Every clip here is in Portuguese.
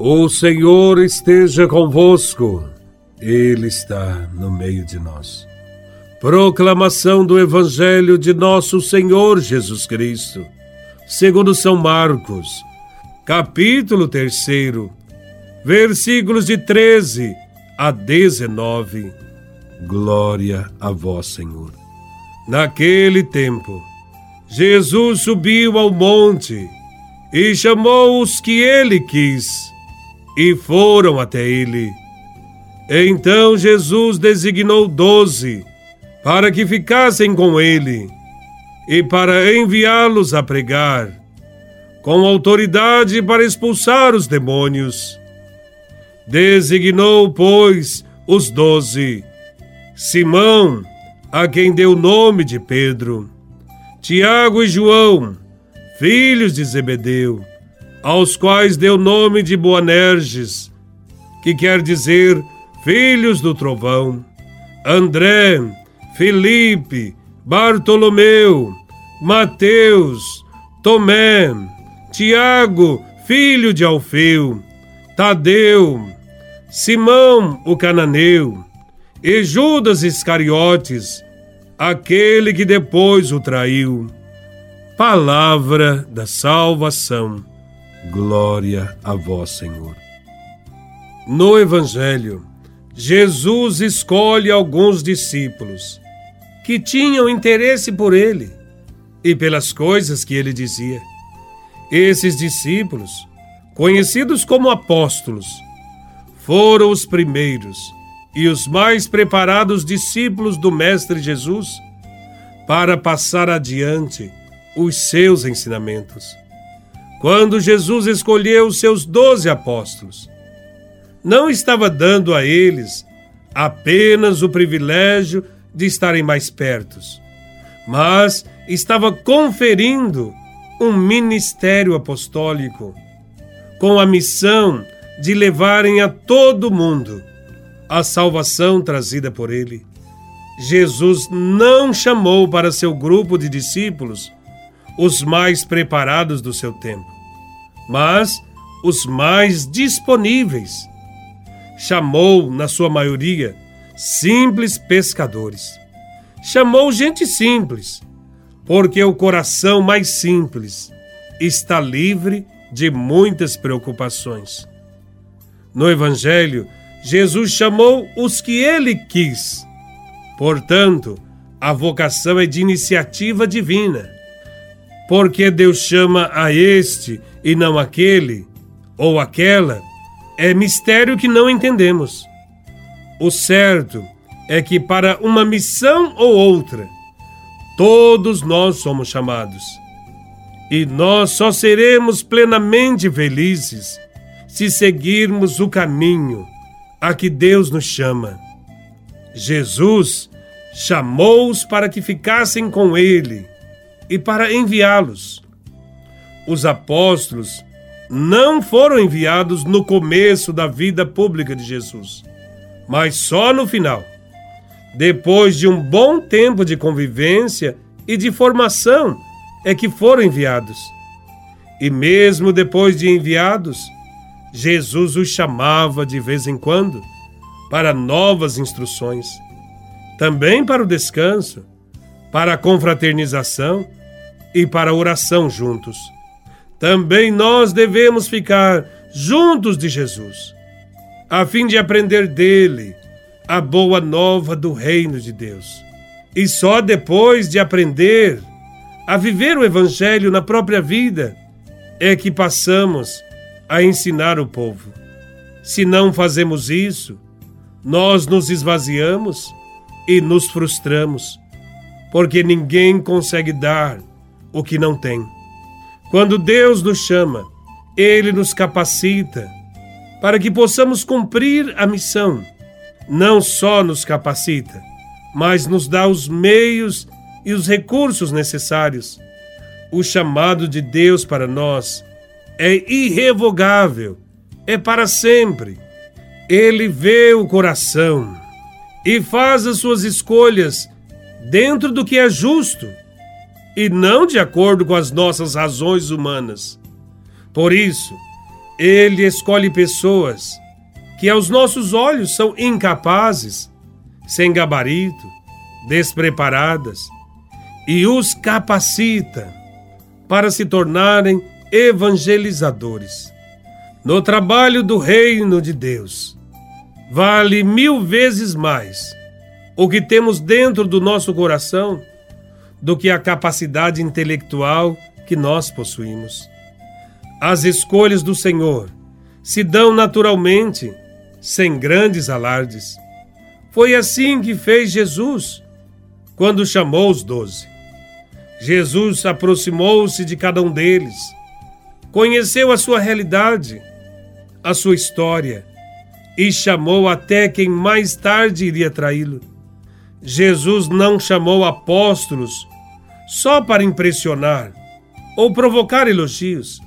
O Senhor esteja convosco, Ele está no meio de nós. Proclamação do Evangelho de Nosso Senhor Jesus Cristo, segundo São Marcos, capítulo 3, versículos de 13 a 19. Glória a Vós, Senhor. Naquele tempo, Jesus subiu ao monte e chamou os que ele quis e foram até ele. Então Jesus designou doze para que ficassem com ele e para enviá-los a pregar, com autoridade para expulsar os demônios. Designou, pois, os doze: Simão, a quem deu o nome de Pedro, Tiago e João, filhos de Zebedeu aos quais deu nome de Boanerges, que quer dizer filhos do trovão, André, Felipe, Bartolomeu, Mateus, Tomé, Tiago, filho de Alfeu, Tadeu, Simão o cananeu e Judas Iscariotes, aquele que depois o traiu. Palavra da salvação. Glória a vós, Senhor. No Evangelho, Jesus escolhe alguns discípulos que tinham interesse por ele e pelas coisas que ele dizia. Esses discípulos, conhecidos como apóstolos, foram os primeiros e os mais preparados discípulos do Mestre Jesus para passar adiante os seus ensinamentos quando Jesus escolheu seus doze apóstolos. Não estava dando a eles apenas o privilégio de estarem mais pertos, mas estava conferindo um ministério apostólico com a missão de levarem a todo mundo a salvação trazida por ele. Jesus não chamou para seu grupo de discípulos os mais preparados do seu tempo, mas os mais disponíveis. Chamou, na sua maioria, simples pescadores. Chamou gente simples, porque o coração mais simples está livre de muitas preocupações. No Evangelho, Jesus chamou os que ele quis. Portanto, a vocação é de iniciativa divina porque Deus chama a este e não aquele ou aquela, é mistério que não entendemos. O certo é que para uma missão ou outra, todos nós somos chamados. E nós só seremos plenamente felizes se seguirmos o caminho a que Deus nos chama. Jesus chamou-os para que ficassem com Ele e para enviá-los. Os apóstolos não foram enviados no começo da vida pública de Jesus, mas só no final, depois de um bom tempo de convivência e de formação, é que foram enviados. E mesmo depois de enviados, Jesus os chamava de vez em quando para novas instruções, também para o descanso, para a confraternização e para a oração juntos. Também nós devemos ficar juntos de Jesus, a fim de aprender dele a boa nova do reino de Deus. E só depois de aprender a viver o Evangelho na própria vida é que passamos a ensinar o povo. Se não fazemos isso, nós nos esvaziamos e nos frustramos, porque ninguém consegue dar o que não tem. Quando Deus nos chama, Ele nos capacita para que possamos cumprir a missão. Não só nos capacita, mas nos dá os meios e os recursos necessários. O chamado de Deus para nós é irrevogável, é para sempre. Ele vê o coração e faz as suas escolhas dentro do que é justo e não de acordo com as nossas razões humanas. Por isso, Ele escolhe pessoas que aos nossos olhos são incapazes, sem gabarito, despreparadas, e os capacita para se tornarem evangelizadores. No trabalho do reino de Deus, vale mil vezes mais o que temos dentro do nosso coração do que a capacidade intelectual que nós possuímos. As escolhas do Senhor se dão naturalmente, sem grandes alardes. Foi assim que fez Jesus quando chamou os doze. Jesus aproximou-se de cada um deles, conheceu a sua realidade, a sua história e chamou até quem mais tarde iria traí-lo. Jesus não chamou apóstolos só para impressionar ou provocar elogios.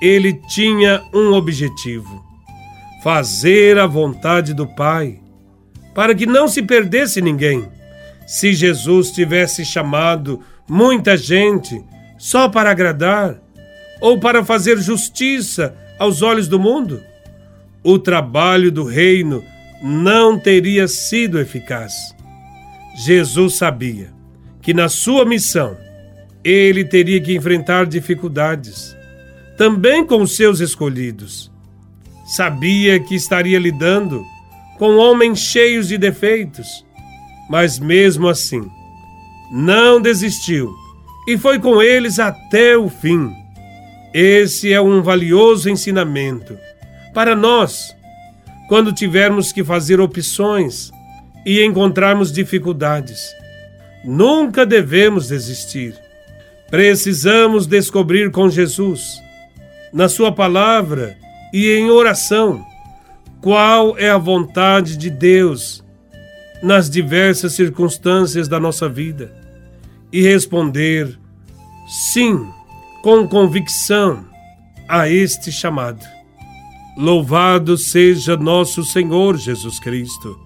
Ele tinha um objetivo: fazer a vontade do Pai, para que não se perdesse ninguém. Se Jesus tivesse chamado muita gente só para agradar ou para fazer justiça aos olhos do mundo, o trabalho do reino não teria sido eficaz. Jesus sabia que na sua missão ele teria que enfrentar dificuldades, também com os seus escolhidos. Sabia que estaria lidando com homens cheios de defeitos, mas mesmo assim, não desistiu e foi com eles até o fim. Esse é um valioso ensinamento para nós quando tivermos que fazer opções e encontrarmos dificuldades. Nunca devemos desistir. Precisamos descobrir com Jesus, na Sua palavra e em oração, qual é a vontade de Deus nas diversas circunstâncias da nossa vida e responder sim com convicção a este chamado. Louvado seja nosso Senhor Jesus Cristo,